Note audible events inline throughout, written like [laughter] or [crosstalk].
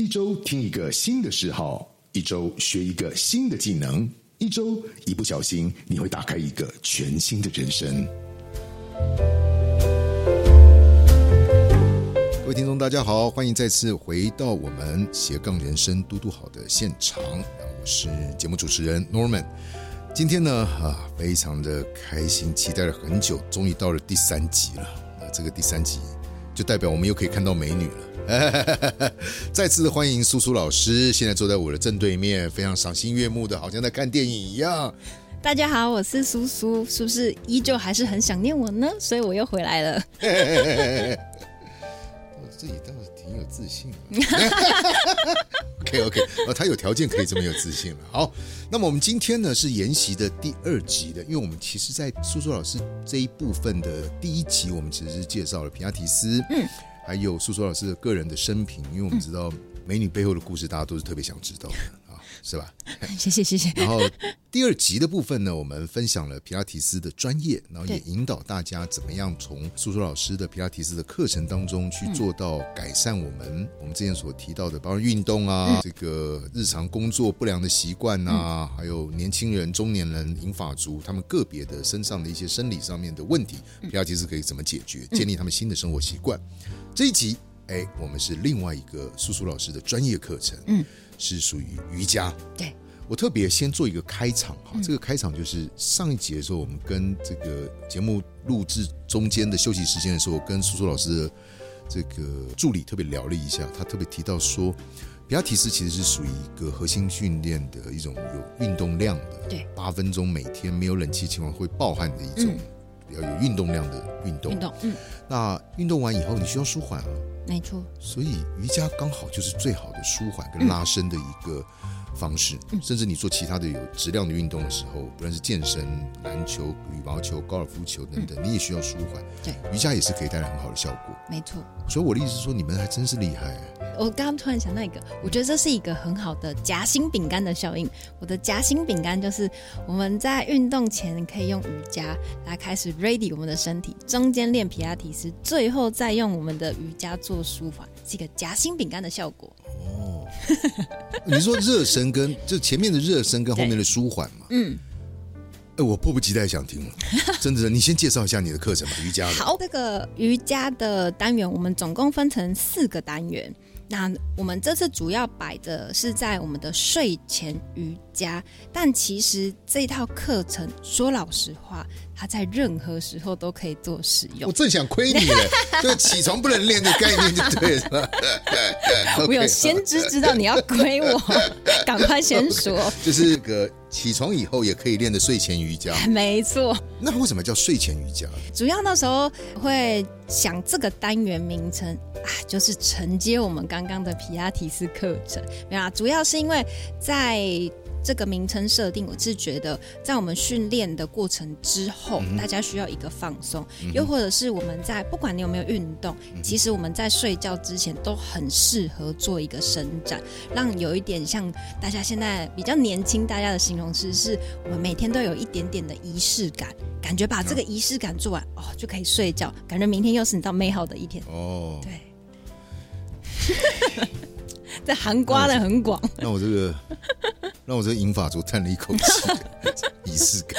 一周听一个新的嗜好，一周学一个新的技能，一周一不小心你会打开一个全新的人生。各位听众，大家好，欢迎再次回到我们斜杠人生嘟嘟好的现场，我是节目主持人 Norman。今天呢，啊，非常的开心，期待了很久，终于到了第三集了。那这个第三集就代表我们又可以看到美女了。[laughs] 再次欢迎苏苏老师，现在坐在我的正对面，非常赏心悦目的，好像在看电影一样。大家好，我是苏苏，是不是依旧还是很想念我呢？所以我又回来了。[laughs] 我自己倒是挺有自信了。OK OK，呃，他有条件可以这么有自信了。好，那么我们今天呢是研习的第二集的，因为我们其实，在苏苏老师这一部分的第一集，我们其实是介绍了皮亚提斯，嗯，还有苏苏老师的个人的生平，因为我们知道美女背后的故事，大家都是特别想知道的。是吧？[laughs] 谢谢谢谢。然后第二集的部分呢，我们分享了皮拉提斯的专业，然后也引导大家怎么样从苏苏老师的皮拉提斯的课程当中去做到改善我们我们之前所提到的，包括运动啊，这个日常工作不良的习惯啊，还有年轻人、中年人、银发族他们个别的身上的一些生理上面的问题，皮拉提斯可以怎么解决，建立他们新的生活习惯。这一集，哎，我们是另外一个苏苏老师的专业课程，嗯。是属于瑜伽。对我特别先做一个开场哈，这个开场就是上一节的时候，我们跟这个节目录制中间的休息时间的时候，跟苏苏老师的这个助理特别聊了一下，他特别提到说，比亚提斯其实是属于一个核心训练的一种有运动量的，对，八分钟每天没有冷气情况会暴汗的一种比较有运动量的运动。运动，嗯，那运动完以后你需要舒缓啊。没错，所以瑜伽刚好就是最好的舒缓跟拉伸的一个方式。甚至你做其他的有质量的运动的时候，不论是健身、篮球、羽毛球、高尔夫球等等，你也需要舒缓。对，瑜伽也是可以带来很好的效果。没错。所以我的意思是说，你们还真是厉害。我刚刚突然想到一个，我觉得这是一个很好的夹心饼干的效应。我的夹心饼干就是我们在运动前可以用瑜伽来开始 ready 我们的身体，中间练皮拉提斯，最后再用我们的瑜伽做舒缓，是一个夹心饼干的效果。哦，你说热身跟就前面的热身跟后面的舒缓嘛？嗯。哎，我迫不及待想听了，真的，你先介绍一下你的课程吧，瑜伽。好，这个瑜伽的单元，我们总共分成四个单元。那我们这次主要摆的是在我们的睡前瑜伽，但其实这套课程说老实话，它在任何时候都可以做使用。我正想亏你嘞，[laughs] 就起床不能练的概念就对了。[laughs] 我有先知知道你要亏我，[laughs] 赶快先说。就是个起床以后也可以练的睡前瑜伽。[laughs] 没错。那为什么叫睡前瑜伽？主要那时候会想这个单元名称。啊，就是承接我们刚刚的皮亚提斯课程，没有啊？主要是因为在这个名称设定，我是觉得在我们训练的过程之后，大家需要一个放松，又或者是我们在不管你有没有运动，其实我们在睡觉之前都很适合做一个伸展，让有一点像大家现在比较年轻，大家的形容词是我们每天都有一点点的仪式感，感觉把这个仪式感做完哦，就可以睡觉，感觉明天又是你到美好的一天。哦，对。[laughs] 这含刮的很广，那我这个让我这个银发族叹了一口气，仪式感。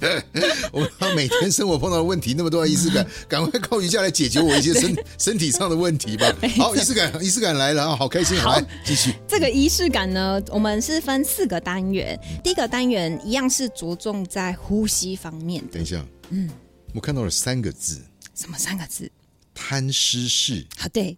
[laughs] 我他每天生活碰到的问题那么多仪式感，赶快靠瑜伽来解决我一些身身体上的问题吧。好，仪式感，仪式感来了啊，好开心。好，继续。这个仪式感呢，我们是分四个单元，第一个单元一样是着重在呼吸方面。等一下，嗯，我看到了三个字，什么三个字？贪湿式。好，对。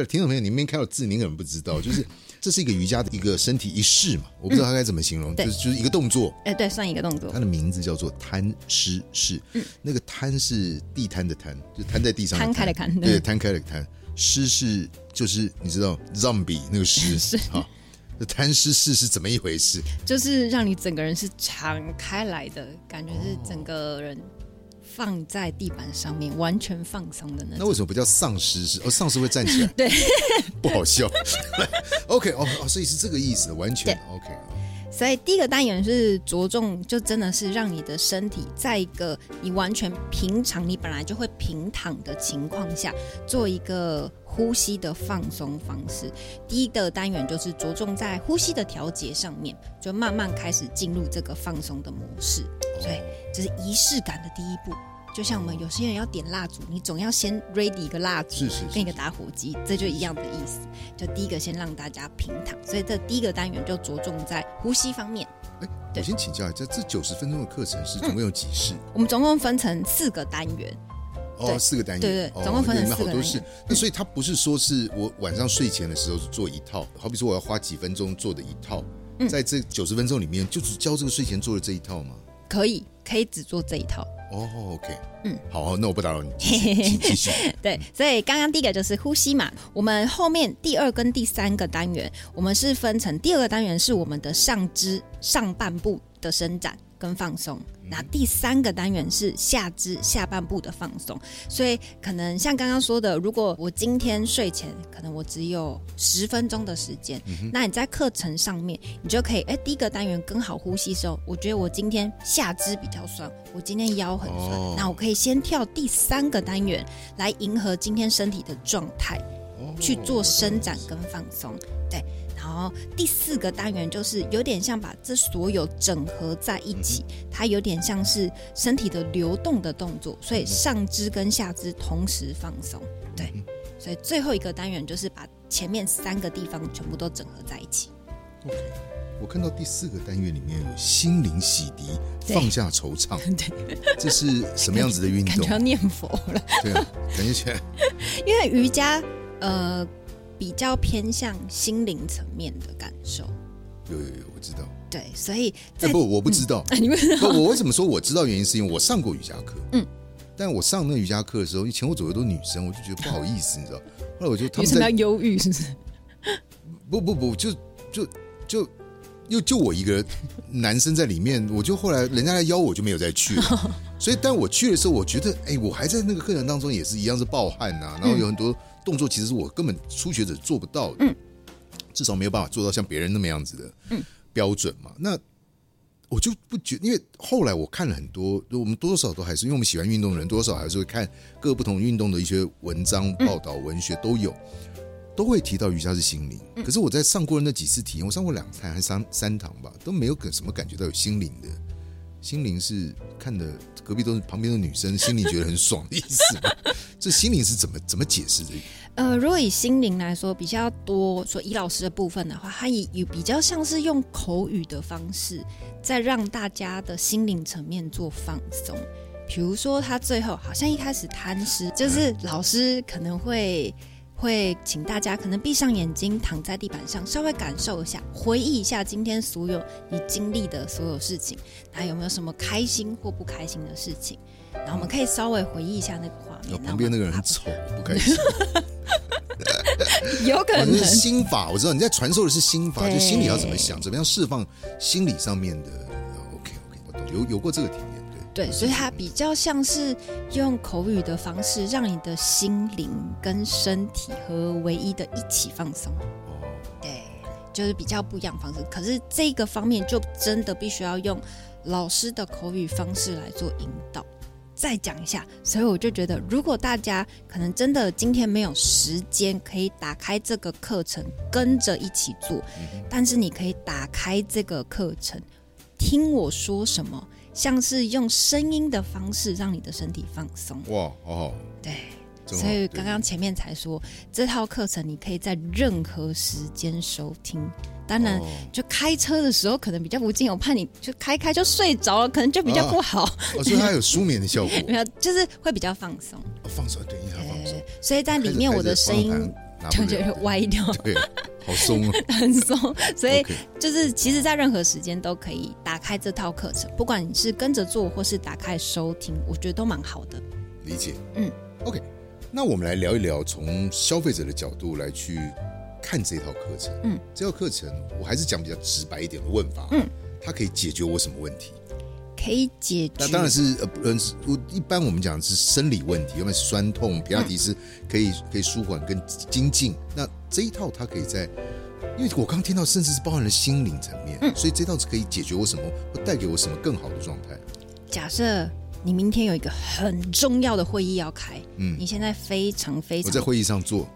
不是，听众朋友，你没看到字，您可能不知道，就是这是一个瑜伽的一个身体仪式嘛，我不知道它该怎么形容，就是就是一个动作，哎，对，算一个动作。它的名字叫做摊尸式，嗯，那个摊是地摊的摊，就摊在地上摊开的摊，对，摊开的摊。尸是就是你知道 zombie 那个尸是哈，那摊尸式是怎么一回事？就是让你整个人是敞开来的感觉，是整个人。放在地板上面，完全放松的那种。那为什么不叫丧尸是？哦，丧尸会站起来。对，[laughs] 不好笑。[laughs] OK，哦哦，所以是这个意思，完全 OK。所以第一个单元是着重，就真的是让你的身体在一个你完全平常、你本来就会平躺的情况下，做一个呼吸的放松方式。第一个单元就是着重在呼吸的调节上面，就慢慢开始进入这个放松的模式。所以这是仪式感的第一步。就像我们有些人要点蜡烛，你总要先 ready 一个蜡烛，是是是跟一个打火机，这就一样的意思。就第一个先让大家平躺，所以这第一个单元就着重在呼吸方面。哎，我先请教一下，这九十分钟的课程是总共有几式？我们总共分成四个单元，哦，四个单元，对对哦总共分成里面好多式四个单元。那所以它不是说是我晚上睡前的时候做一套，好比说我要花几分钟做的一套，嗯在这九十分钟里面就只教这个睡前做的这一套吗？可以可以只做这一套。哦，OK，嗯，好，那我不打扰你，继续请继续。[laughs] 对，所以刚刚第一个就是呼吸嘛，我们后面第二跟第三个单元，我们是分成第二个单元是我们的上肢上半部的伸展跟放松，那第三个单元是下肢下半部的放松。所以可能像刚刚说的，如果我今天睡前可能我只有十分钟的时间，那你在课程上面你就可以，哎，第一个单元跟好呼吸的时候，我觉得我今天下肢比较酸，我今天腰很酸，哦。那我可以先跳第三个单元来迎合今天身体的状态，哦去做伸展跟放松。对，然后第四个单元就是有点像把这所有整合在一起，它有点像是身体的流动的动作，所以上肢跟下肢同时放松。对，所以最后一个单元就是把前面三个地方全部都整合在一起。OK，我看到第四个单元里面有心灵洗涤，放下惆怅，[laughs] 对，这是什么样子的运动 [laughs] 感觉？要念佛了。对啊，感觉起来 [laughs] 因为瑜伽呃比较偏向心灵层面的感受，有有有，我知道。对，所以不，我不知道。[laughs] 你们不，我为什么说我知道原因？是因为我上过瑜伽课。嗯，但我上那瑜伽课的时候，前后左右都是女生，我就觉得不好意思，你知道。后来我就他为什么要们在忧郁？是不是？[laughs] 不不不，就就就又就我一个男生在里面，我就后来人家来邀我就没有再去了。[laughs] 所以，但我去的时候，我觉得，哎，我还在那个课程当中也是一样是暴汗呐、然后有很多动作，其实是我根本初学者做不到的，嗯至少没有办法做到像别人那么样子的嗯标准嘛。那我就不觉，因为后来我看了很多，我们多多少少都还是，因为我们喜欢运动的人，多多少少还是会看各不同运动的一些文章、报道、文学都有，都会提到瑜伽是心灵。可是我在上过的那几次体验，我上过两堂还是三三堂吧，都没有感什么感觉到有心灵的。心灵是看的隔壁都是旁边的女生，心里觉得很爽的意思吗？[laughs] 这心灵是怎么怎么解释的？呃，如果以心灵来说，比较多说以老师的部分的话，他以以比较像是用口语的方式，在让大家的心灵层面做放松。比如说，他最后好像一开始贪吃，就是老师可能会会请大家可能闭上眼睛，躺在地板上，稍微感受一下，回忆一下今天所有你经历的所有事情，那有没有什么开心或不开心的事情？然后我们可以稍微回忆一下那个画面。旁边那个人很丑，不开心。[laughs] 有可能是心法，我知道你在传授的是心法，就心里要怎么想，怎么样释放心理上面的。OK OK，我懂，有有过这个体验，对。所以它比较像是用口语的方式，让你的心灵跟身体和唯一的一起放松。哦，对，就是比较不一样的方式。可是这个方面就真的必须要用老师的口语方式来做引导。再讲一下，所以我就觉得，如果大家可能真的今天没有时间可以打开这个课程跟着一起做，但是你可以打开这个课程，听我说什么，像是用声音的方式让你的身体放松。哇，好好，对，所以对刚刚前面才说，这套课程你可以在任何时间收听。当然，哦就开车的时候可能比较不近，我怕你就开开就睡着了，可能就比较不好。哦，所以它有舒眠的效果，[laughs] 没有，就是会比较放松。哦放松，对，因为它放松，，所以在里面我的声音就觉得歪掉，[laughs] 对，好松啊。[laughs] 很松。所以就是，其实，在任何时间都可以打开这套课程，不管你是跟着做或是打开收听，我觉得都蛮好的。理解，嗯，OK，那我们来聊一聊，从消费者的角度来去看这套课程。嗯，这套课程我还是讲比较直白一点的问法。嗯，它可以解决我什么问题？可以解决，那当然是呃，不我一般我们讲的是生理问题，因为酸痛，皮亚提斯可以可以舒缓跟精进。那这一套它可以在，因为我刚听到，甚至是包含了心灵层面，嗯所以这套是可以解决我什么，会带给我什么更好的状态。假设你明天有一个很重要的会议要开，嗯。你现在非常非常我在会议上做。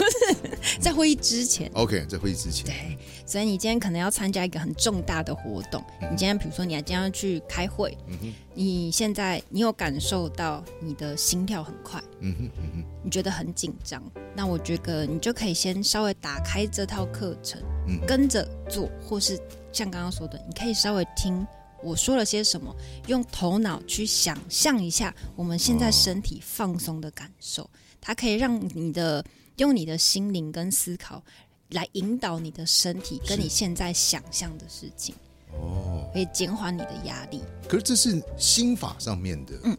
[laughs] 在会议之前，，OK，在会议之前，对，所以你今天可能要参加一个很重大的活动。你今天比如说你今天要去开会，嗯哼，你现在你有感受到你的心跳很快，嗯哼，嗯哼，你觉得很紧张，那我觉得你就可以先稍微打开这套课程，嗯。跟着做，或是像刚刚说的，你可以稍微听我说了些什么，用头脑去想象一下我们现在身体放松的感受，它可以让你的用你的心灵跟思考来引导你的身体跟你现在想象的事情，哦，可以减缓你的压力。可是这是心法上面的，嗯。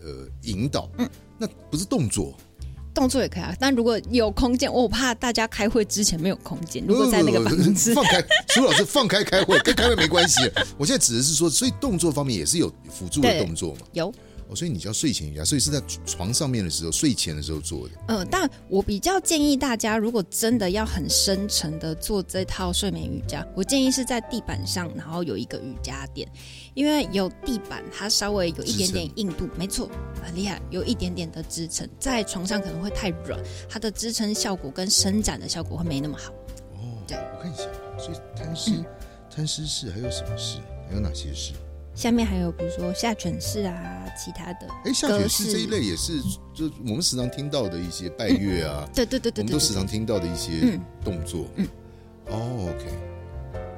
呃，引导，嗯，那不是动作，动作也可以啊，但如果有空间，我怕大家开会之前没有空间。如果在那个办公室，[laughs] 放开，苏老师放开开会，跟开会没关系。我现在指的是说，所以动作方面也是有辅助的动作嘛。有哦，所以你叫睡前瑜伽，所以是在床上面的时候，睡前的时候做的。呃，但我比较建议大家，如果真的要很深沉的做这套睡眠瑜伽，我建议是在地板上，然后有一个瑜伽垫，因为有地板，它稍微有一点点硬度，没错，很厉害，有一点点的支撑。在床上可能会太软，它的支撑效果跟伸展的效果会没那么好。哦，对我看一下，所以摊尸、摊尸式还有什么事？还有哪些式？下面还有比如说下犬式啊，其他的，哎，下犬式式。这一类也是，就我们时常听到的一些拜月啊，[laughs] 对对对对对对我们都时常听到的一些嗯。动作。嗯。哦，OK，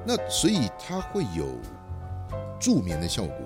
那所以它会有助眠的效果，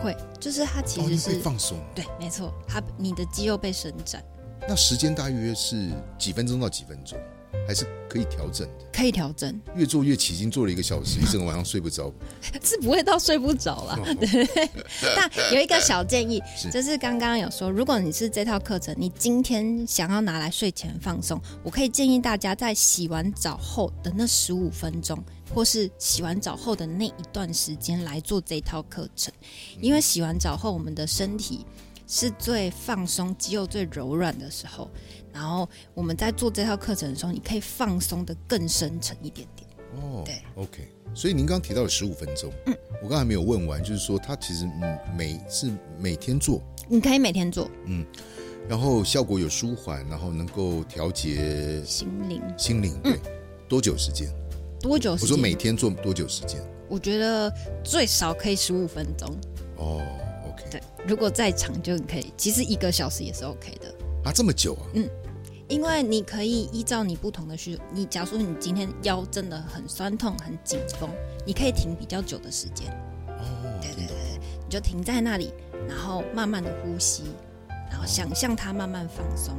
会，就是它其实是、会放松。对，没错，它你的肌肉被伸展，那时间大约是几分钟到几分钟，还是可以调整的？可以调整，越做越起劲，做了一个小时，一整个晚上睡不着。[laughs] 是不会到睡不着啦。哦 [laughs] 但有一个小建议 [laughs] 是，就是刚刚有说，如果你是这套课程，你今天想要拿来睡前放松，我可以建议大家在洗完澡后的那十五分钟，或是洗完澡后的那一段时间来做这套课程，因为洗完澡后，我们的身体是最放松、肌肉最柔软的时候。然后我们在做这套课程的时候，你可以放松的更深沉一点点。哦，对，OK。所以您刚刚提到了十五分钟，嗯，我刚才没有问完，就是说它其实嗯每是每天做，你可以每天做嗯然后效果有舒缓，然后能够调节心灵心灵，对，多久时间？多久时间？我说每天做多久时间？我觉得最少可以十五分钟。哦，OK，对，如果再长就可以，其实一个小时也是 OK 的，啊，这么久啊？因为你可以依照你不同的需求，你假如说你今天腰真的很酸痛、很紧绷，你可以停比较久的时间，哦，对对对，你就停在那里，然后慢慢的呼吸，然后想象它慢慢放松。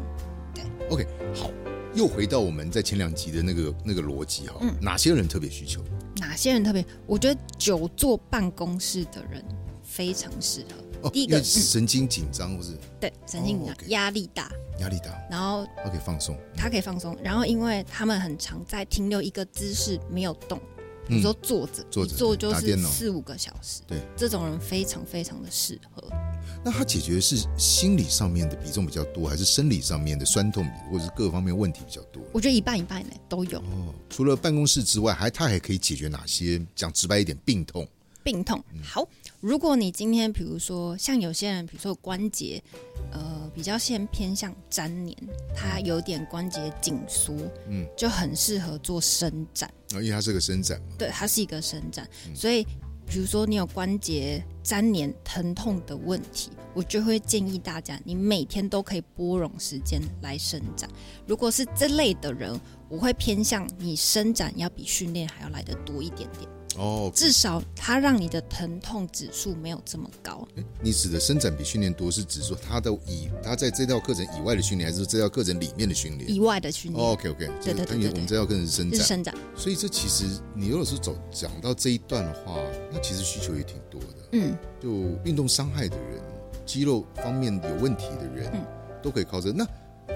对 OK，好，又回到我们在前两集的那个那个逻辑哈，嗯哪些人特别需求？哪些人特别？我觉得久坐办公室的人非常适合。哦，第一个神经紧张或是对，神经紧哦张、压力大，压力大，然后他可以放松。他可以放松，然后因为他们很常在停留一个姿势没有动，比如说坐着，嗯坐着一坐就是四五个小时，对，这种人非常非常的适合。那他解决的是心理上面的比重比较多，还是生理上面的酸痛或者是各方面问题比较多？我觉得一半一半呢都有哦，除了办公室之外，还他还可以解决哪些？讲直白一点，病痛。病痛。嗯好，如果你今天比如说像有些人，比如说关节，呃，比较先偏向粘连，他有点关节紧缩，嗯，就很适合做伸展。啊，因为它是个伸展嘛。对，它是一个伸展，嗯所以比如说你有关节粘连、疼痛的问题，我就会建议大家，你每天都可以拨冗时间来伸展。如果是这类的人，我会偏向你伸展要比训练还要来得多一点点，哦，至少它让你的疼痛指数没有这么高。诶你指的伸展比训练多，是指说它的以它在这套课程以外的训练，还是说这套课程里面的训练？以外的训练、哦，OK OK，对对对对对因为我们这套课程是伸展，是伸展，所以这其实你如果是走讲到这一段的话，那其实需求也挺多的。嗯，就运动伤害的人、肌肉方面有问题的人，嗯都可以靠这。那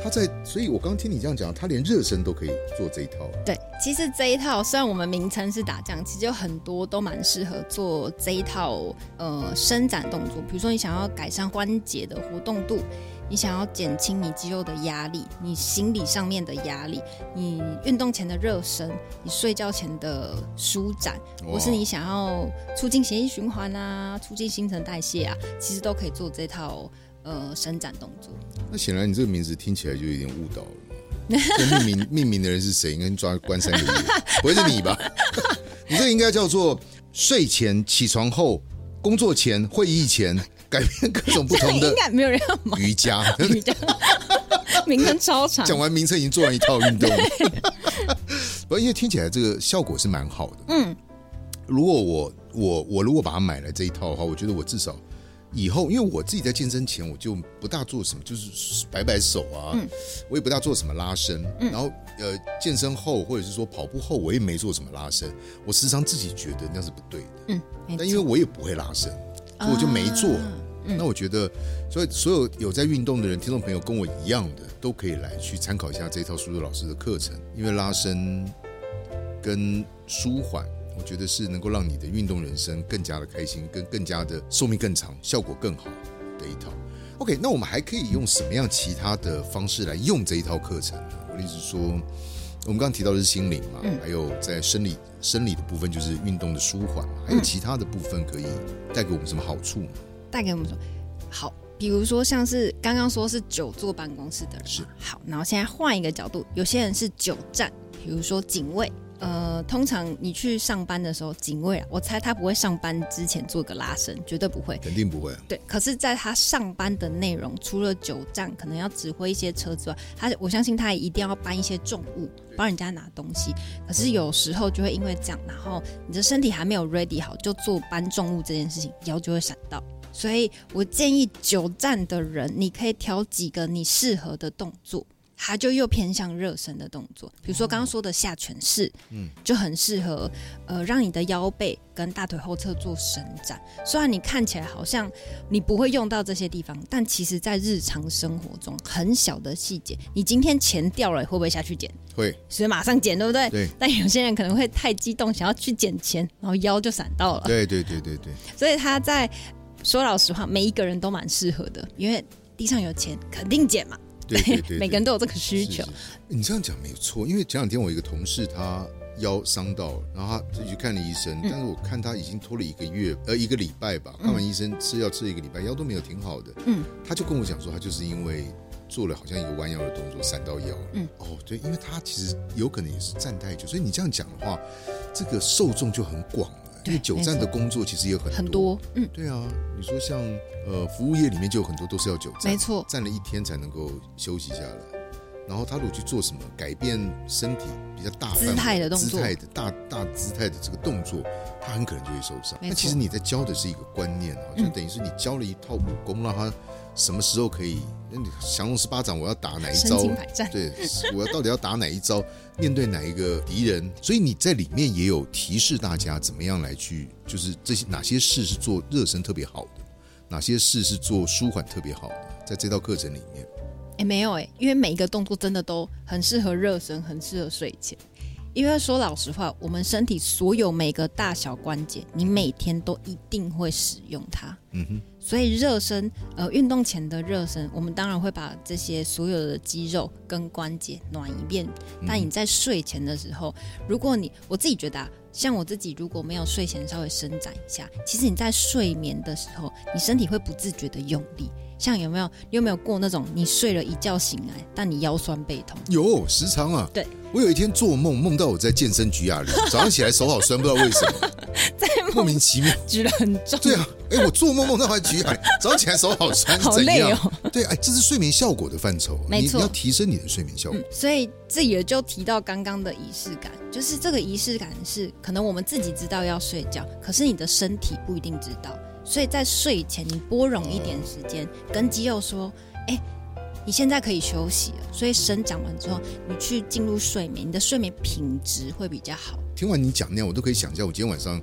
他在，所以我刚听你这样讲，他连热身都可以做这一套。对，其实这一套虽然我们名称是打降，其实有很多都蛮适合做这一套呃伸展动作。比如说你想要改善关节的活动度，你想要减轻你肌肉的压力，你心理上面的压力，你运动前的热身，你睡觉前的舒展，或是你想要促进血液循环啊，促进新陈代谢啊，其实都可以做这套。呃，伸展动作。那显然你这个名字听起来就有点误导了。[laughs] 命名命名的人是谁？应该抓关三个月，不会是你吧？[laughs] 你这应该叫做睡前、起床后、工作前、会议前，改变各种不同的。应该没有人要买瑜伽。瑜伽 [laughs] 名称超长。讲完名称已经做完一套运动。不，因为听起来这个效果是蛮好的。嗯。如果我我我如果把它买来这一套的话，我觉得我至少。以后，因为我自己在健身前，我就不大做什么，就是摆摆手啊，我也不大做什么拉伸。然后，呃，健身后或者是说跑步后，我也没做什么拉伸。我时常自己觉得那是不对的。嗯，但因为我也不会拉伸，我就没做。那我觉得，所以所有有在运动的人，听众朋友跟我一样的，都可以来去参考一下这套苏苏老师的课程，因为拉伸跟舒缓。我觉得是能够让你的运动人生更加的开心，跟更加的寿命更长，效果更好的一套。OK，那我们还可以用什么样其他的方式来用这一套课程呢？我的意思说，我们刚刚提到的是心灵嘛，还有在生理生理的部分就是运动的舒缓嘛，还有其他的部分可以带给我们什么好处吗？带给我们什么好，比如说像是刚刚说是久坐办公室的人是好，然后现在换一个角度，有些人是久站，比如说警卫。呃，通常你去上班的时候，警卫啊，我猜他不会上班之前做个拉伸，绝对不会，肯定不会。对，可是，在他上班的内容，除了久站，可能要指挥一些车之外，他我相信他也一定要搬一些重物，帮人家拿东西。可是有时候就会因为这样，然后你的身体还没有 ready 好，就做搬重物这件事情，腰就会闪到。所以我建议久站的人，你可以挑几个你适合的动作。它就又偏向热身的动作，比如说刚刚说的下犬式，嗯，就很适合呃让你的腰背跟大腿后侧做伸展。虽然你看起来好像你不会用到这些地方，但其实在日常生活中很小的细节，你今天钱掉了会不会下去捡？会，所以马上捡，对不对？对。但有些人可能会太激动，想要去捡钱，然后腰就闪到了。对对对对对。所以他在说老实话，每一个人都蛮适合的，因为地上有钱肯定捡嘛。对对对，每个人都有这个需求。你这样讲没有错，因为前两天我一个同事他腰伤到，然后他就去看了医生，但是我看他已经拖了一个月，呃，一个礼拜吧。看完医生吃药吃了一个礼拜，腰都没有挺好的。嗯，他就跟我讲说，他就是因为做了好像一个弯腰的动作，闪到腰。嗯，哦，对，因为他其实有可能也是站太久，所以你这样讲的话，这个受众就很广。因为久站的工作其实也很很多，嗯，对啊，你说像呃服务业里面就有很多都是要久站，没错，站了一天才能够休息下来。然后他如果去做什么改变身体比较大姿态的动作，姿态的大大姿态的这个动作，他很可能就会受伤。那其实你在教的是一个观念啊，就等于是你教了一套武功，让他。什么时候可以？那你降龙十八掌，我要打哪一招？对，我要到底要打哪一招？[laughs] 面对哪一个敌人？所以你在里面也有提示大家怎么样来去，就是这些哪些事是做热身特别好的，哪些事是做舒缓特别好的，在这道课程里面。哎，没有哎，因为每一个动作真的都很适合热身，很适合睡前。因为说老实话，我们身体所有每个大小关节，你每天都一定会使用它。嗯哼。所以热身，呃，运动前的热身，我们当然会把这些所有的肌肉跟关节暖一遍。但你在睡前的时候，如果你我自己觉得，啊，像我自己如果没有睡前稍微伸展一下，其实你在睡眠的时候，你身体会不自觉的用力。像有没有，你有没有过那种你睡了一觉醒来，但你腰酸背痛？有，时常啊。对。我有一天做梦，梦到我在健身举哑铃，[laughs] 早上起来手好酸，不知道为什么，在莫名其妙举得很重。对啊，哎，我做梦梦到还举哑铃，[laughs] 早上起来手好酸，好累哦。对，哎，这是睡眠效果的范畴，没错，你要提升你的睡眠效果。所以这也就提到刚刚的仪式感，就是这个仪式感是可能我们自己知道要睡觉，可是你的身体不一定知道，所以在睡前你拨冗一点时间，跟肌肉说，哎。你现在可以休息了，所以神讲完之后，你去进入睡眠，你的睡眠品质会比较好。听完你讲那样，我都可以想象，我今天晚上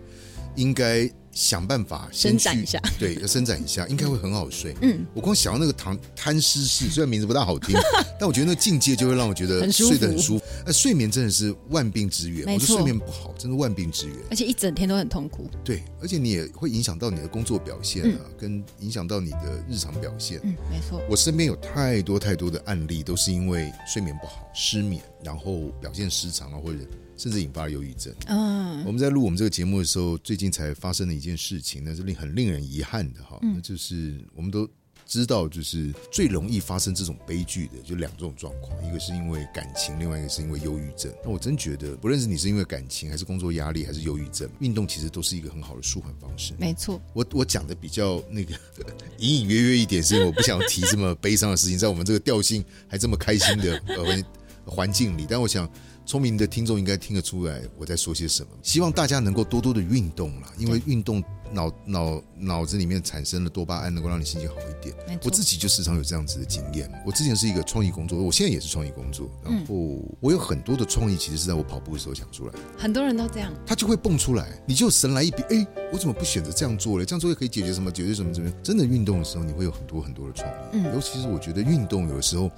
应该想办法先去伸展一下，对，要伸展一下，[laughs] 应该会很好睡。嗯，我光想到那个唐贪湿式，虽然名字不大好听，[laughs] 但我觉得那境界就会让我觉得睡得很舒服。那睡眠真的是万病之源，我觉得睡眠不好，真的万病之源。而且一整天都很痛苦。对，而且你也会影响到你的工作表现啊，跟影响到你的日常表现。嗯，没错。我身边有太多太多的案例，都是因为睡眠不好、失眠，然后表现失常啊，或者甚至引发了忧郁症。嗯我们在录我们这个节目的时候，最近才发生的一件事情，那是令很令人遗憾的哈。那就是我们都知道，就是最容易发生这种悲剧的，就两种状况，一个是因为感情，另外一个是因为忧郁症。那我真觉得，不论是你是因为感情，还是工作压力，还是忧郁症，运动其实都是一个很好的舒缓方式。没错。我我讲的比较那个 [laughs] 隐隐约约一点，是因为我不想提这么悲伤的事情，在我们这个调性还这么开心的呃环境里。但我想，聪明的听众应该听得出来我在说些什么。希望大家能够多多的运动啦，因为运动脑脑脑子里面产生的多巴胺，能够让你心情好一点。我自己就时常有这样子的经验。我之前是一个创意工作，我现在也是创意工作，然后我有很多的创意，其实是在我跑步的时候想出来的。很多人都这样。他就会蹦出来，你就神来一笔，哎，我怎么不选择这样做嘞？这样做也可以解决什么？解决什么？怎么样？真的运动的时候，你会有很多很多的创意。嗯尤其是我觉得运动有的时候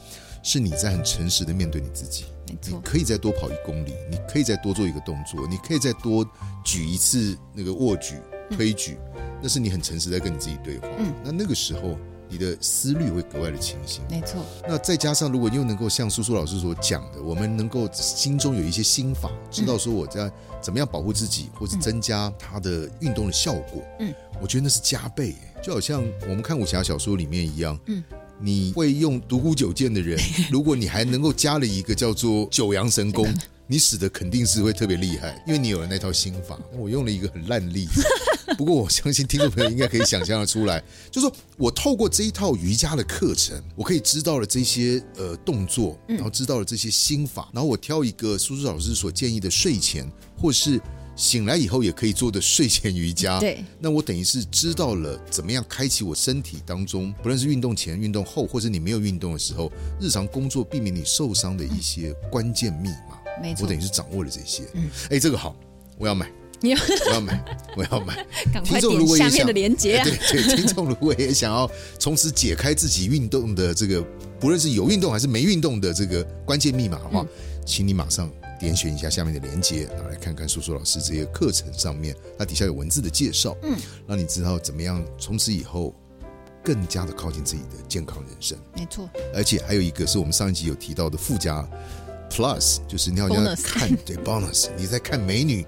是你在很诚实的面对你自己。你没错。可以再多跑一公里，你可以再多做一个动作，你可以再多举一次那个握举、推举，那是你很诚实在跟你自己对话。嗯那那个时候你的思虑会格外的清晰。没错。那再加上，如果又能够像苏苏老师所讲的，我们能够心中有一些心法，知道说我在怎么样保护自己，或是增加他的运动的效果，嗯，我觉得那是加倍耶，就好像我们看武侠小说里面一样，嗯。你会用独孤九剑的人，[laughs] 如果你还能够加了一个叫做九阳神功，[laughs] 你死的肯定是会特别厉害，因为你有了那套心法。我用了一个很烂例子，不过我相信听众朋友应该可以想象的出来，就是说我透过这一套瑜伽的课程，我可以知道了这些呃动作，然后知道了这些心法，然后我挑一个苏苏老师所建议的睡前或是醒来以后也可以做的睡前瑜伽。对，那我等于是知道了怎么样开启我身体当中，不论是运动前、运动后，或者你没有运动的时候，日常工作避免你受伤的一些关键密码。没错我等于。是掌握了这些。嗯哎，这个好，我要买，你要我要买，我要买。[laughs] 听众如果也想！对对，听众如果也想要从此解开自己运动的这个，不论是有运动还是没运动的这个关键密码的话，嗯请你马上点选一下下面的链接，然后来看看叔叔老师这些课程上面，它底下有文字的介绍，嗯，让你知道怎么样从此以后更加的靠近自己的健康人生。没错，而且还有一个是我们上一集有提到的附加 Plus，就是你好像 Bonus 看 [laughs] 对 bonus，你在看美女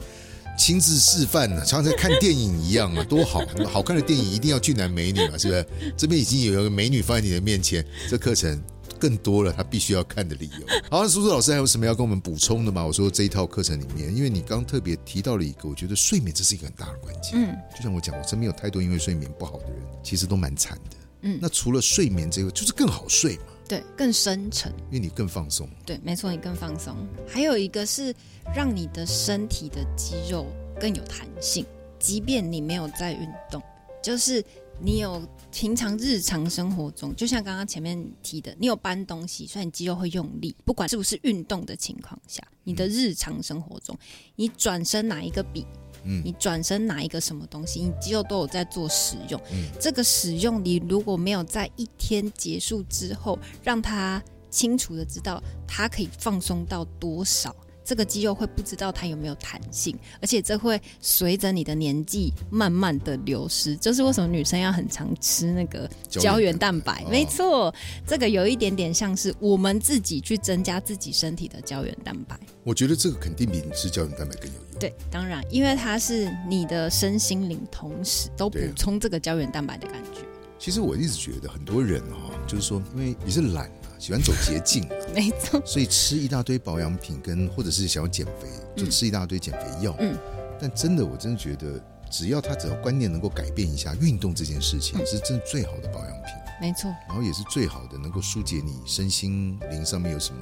亲自示范呢，像在看电影一样啊，[laughs] 多好！好看的电影一定要俊男美女嘛，是不是？这边已经有一个美女放在你的面前，这课程更多了，他必须要看的理由。[laughs] 好，苏苏老师还有什么要跟我们补充的吗？我说这一套课程里面，因为你刚特别提到了一个，我觉得睡眠这是一个很大的关键。嗯，就像我讲，我身边有太多因为睡眠不好的人，其实都蛮惨的。嗯那除了睡眠这个，就是更好睡嘛，对，更深沉。因为你更放松。对，没错，你更放松。还有一个是让你的身体的肌肉更有弹性，即便你没有在运动，就是你有平常日常生活中，就像刚刚前面提的，你有搬东西，所以你肌肉会用力，不管是不是运动的情况下，你的日常生活中，你转身拿一个笔。嗯你转身拿一个什么东西，你肌肉都有在做使用。嗯这个使用，你如果没有在一天结束之后，让他清楚的知道他可以放松到多少，这个肌肉会不知道它有没有弹性，而且这会随着你的年纪慢慢的流失。就是为什么女生要很常吃那个胶原蛋白？哦没错，这个有一点点像是我们自己去增加自己身体的胶原蛋白。我觉得这个肯定比你吃胶原蛋白更有用。对，当然，因为它是你的身心灵同时都补充这个胶原蛋白的感觉。其实我一直觉得很多人哈、就是说，因为你是懒啊，喜欢走捷径啊，没错，所以吃一大堆保养品，跟或者是想要减肥，就吃一大堆减肥药。嗯，但真的，我真的觉得，只要他只要观念能够改变一下，运动这件事情嗯。是真的最好的保养品，没错，然后也是最好的能够疏解你身心灵上面有什么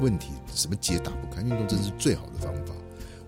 问题，什么结打不开，运动真的是最好的方法。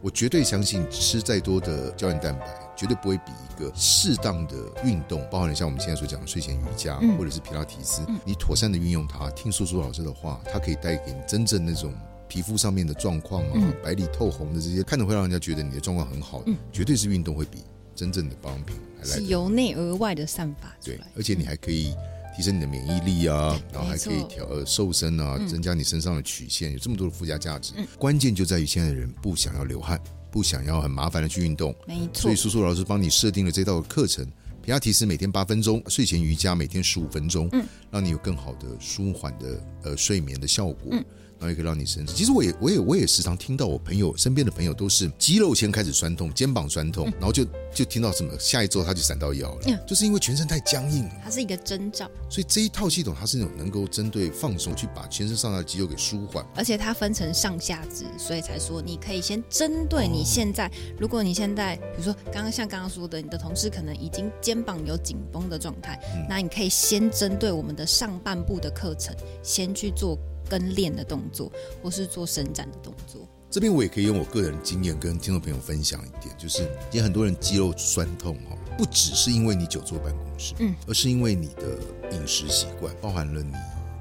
我绝对相信，吃再多的胶原蛋白，绝对不会比一个适当的运动，包含了像我们现在所讲的睡前瑜伽，嗯。或者是皮拉提斯，你妥善的运用它，听叔叔老师的话，它可以带给你真正那种。皮肤上面的状况啊，嗯。白里透红的这些，看着会让人家觉得你的状况很好，嗯。绝对是运动会比真正的保养品还来是得由内而外的散发出对，，而且你还可以提升你的免疫力啊，然后还可以调呃瘦身啊，嗯。增加你身上的曲线，有这么多的附加价值。嗯。关键就在于现在的人不想要流汗，不想要很麻烦的去运动，没错。所以，苏苏老师帮你设定了这道课程。皮亚提斯每天八分钟，睡前瑜伽每天十五分钟，嗯，让你有更好的舒缓的呃睡眠的效果，嗯然后也可以让你身体。其实我也我也我也时常听到我朋友身边的朋友都是肌肉先开始酸痛，肩膀酸痛，然后就就听到什么下一周他就闪到腰了，嗯就是因为全身太僵硬了。它是一个征兆，所以这一套系统它是那种能够针对放松，去把全身上下的肌肉给舒缓。而且它分成上下肢，所以才说你可以先针对你现在，如果你现在比如说刚刚像刚刚说的，你的同事可能已经肩膀有紧绷的状态，那你可以先针对我们的上半部的课程，先去做跟练的动作，或是做伸展的动作。这边我也可以用我个人经验跟听众朋友分享一点，就是今天很多人肌肉酸痛哈，不只是因为你久坐办公室，嗯，而是因为你的饮食习惯，包含了你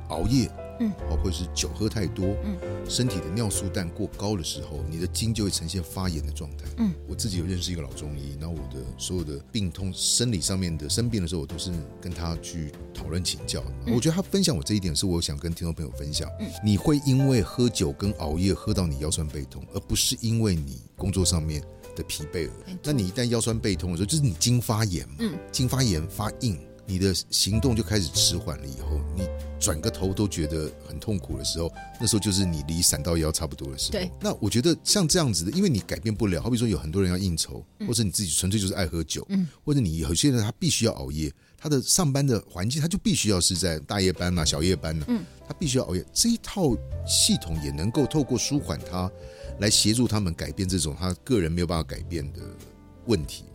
熬夜，嗯，哦，或者是酒喝太多，嗯，身体的尿素氮过高的时候，你的筋就会呈现发炎的状态。嗯，我自己有认识一个老中医，然后我的所有的病痛、生理上面的生病的时候，我都是跟他去讨论请教的。我觉得他分享我这一点，是我想跟听众朋友分享。嗯你会因为喝酒跟熬夜喝到你腰酸背痛，而不是因为你工作上面的疲惫而已。那你一旦腰酸背痛的时候，就是你筋发炎嘛，嗯筋发炎发硬，你的行动就开始迟缓了。以后你转个头都觉得很痛苦的时候，那时候就是你离闪到腰差不多的时候。对，那我觉得像这样子的，因为你改变不了，好比说有很多人要应酬，或者你自己纯粹就是爱喝酒，嗯，或者你有些人他必须要熬夜，他的上班的环境他就必须要是在大夜班呐、小夜班呐、嗯，他必须要熬夜。这一套系统也能够透过舒缓他，来协助他们改变这种他个人没有办法改变的问题嘛。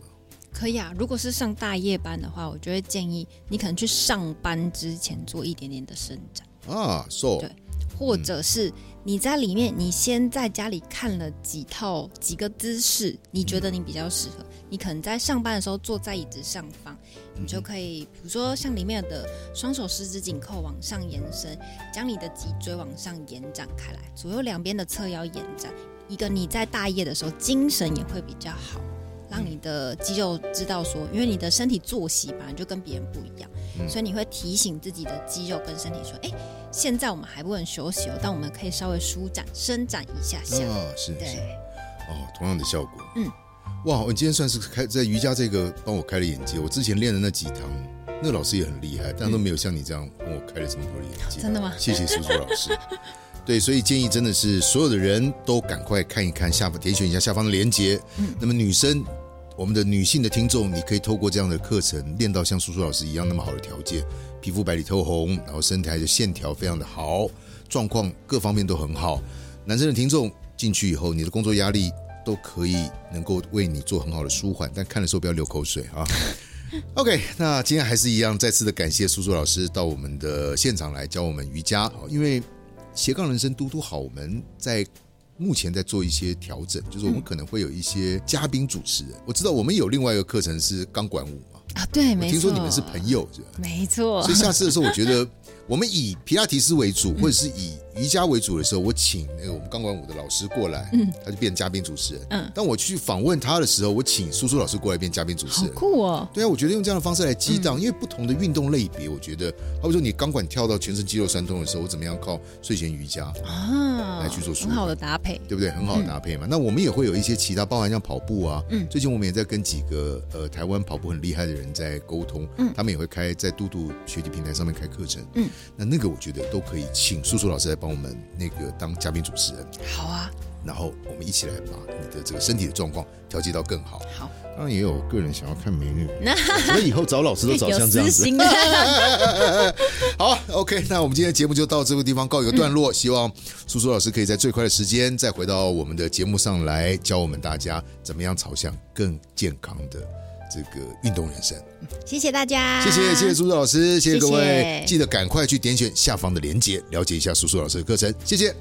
可以啊，如果是上大夜班的话，我就会建议你可能去上班之前做一点点的伸展。啊，so 对或者是你在里面，你先在家里看了几套几个姿势，你觉得你比较适合，你可能在上班的时候坐在椅子上方，你就可以，比如说像里面的双手十指紧扣往上延伸，将你的脊椎往上延展开来，左右两边的侧腰延展，一个你在大夜的时候精神也会比较好。让你的肌肉知道说，因为你的身体作息本来就跟别人不一样，嗯所以你会提醒自己的肌肉跟身体说：“哎，现在我们还不能休息哦，但我们可以稍微舒展、伸展一下下。啊，是是对，哦，同样的效果。嗯，哇，你今天算是开在瑜伽这个帮我开了眼界。我之前练的那几堂，那个老师也很厉害，但都没有像你这样帮我开了这么多的眼界。真的吗谢谢叔叔老师。对，所以建议真的是所有的人都赶快看一看下方，点选一下下方的链接。嗯那么女生，我们的女性的听众，你可以透过这样的课程练到像叔叔老师一样那么好的条件，皮肤白里透红，然后身材的线条非常的好，状况各方面都很好。男生的听众进去以后，你的工作压力都可以能够为你做很好的舒缓，但看的时候不要流口水啊。OK，那今天还是一样，再次的感谢叔叔老师到我们的现场来教我们瑜伽。因为斜杠人生嘟嘟好，我们在目前在做一些调整，就是我们可能会有一些嘉宾主持人。我知道我们有另外一个课程是钢管舞嘛，啊，对，没错。听说你们是朋友是吧？没错 [laughs] 所以。下次的时候，我觉得我们以皮拉提斯为主，或者是以瑜伽为主的时候，我请那个我们钢管舞的老师过来，嗯他就变嘉宾主持人。嗯当我去访问他的时候，我请叔叔老师过来变嘉宾主持好人。酷哦！对啊，我觉得用这样的方式来激嗯荡，因为不同的运动类别，我觉得，好比说你钢管跳到全身肌肉酸痛的时候，我怎么样靠睡前瑜伽，啊，来去做舒很好的搭配。对不对？很好的搭配嘛。那我们也会有一些其他，包含像跑步啊，嗯最近我们也在跟几个呃台湾跑步很厉害的人在沟通，嗯他们也会开在嘟嘟学习平台上面开课程，嗯，那那个我觉得都可以请叔叔老师来帮我们那个当嘉宾主持人，好啊，然后我们一起来把你的这个身体的状况调节到更好。好，当然也有个人想要看美女，[laughs] 我以后找老师都找像这样子。[laughs] 好，OK，那我们今天的节目就到这个地方告一个段落。希望叔叔老师可以在最快的时间再回到我们的节目上来，教我们大家怎么样朝向更健康的这个运动人生。谢谢大家，谢谢，谢谢叔叔老师，谢谢各位，谢谢记得赶快去点选下方的链接，了解一下叔叔老师的课程。谢谢。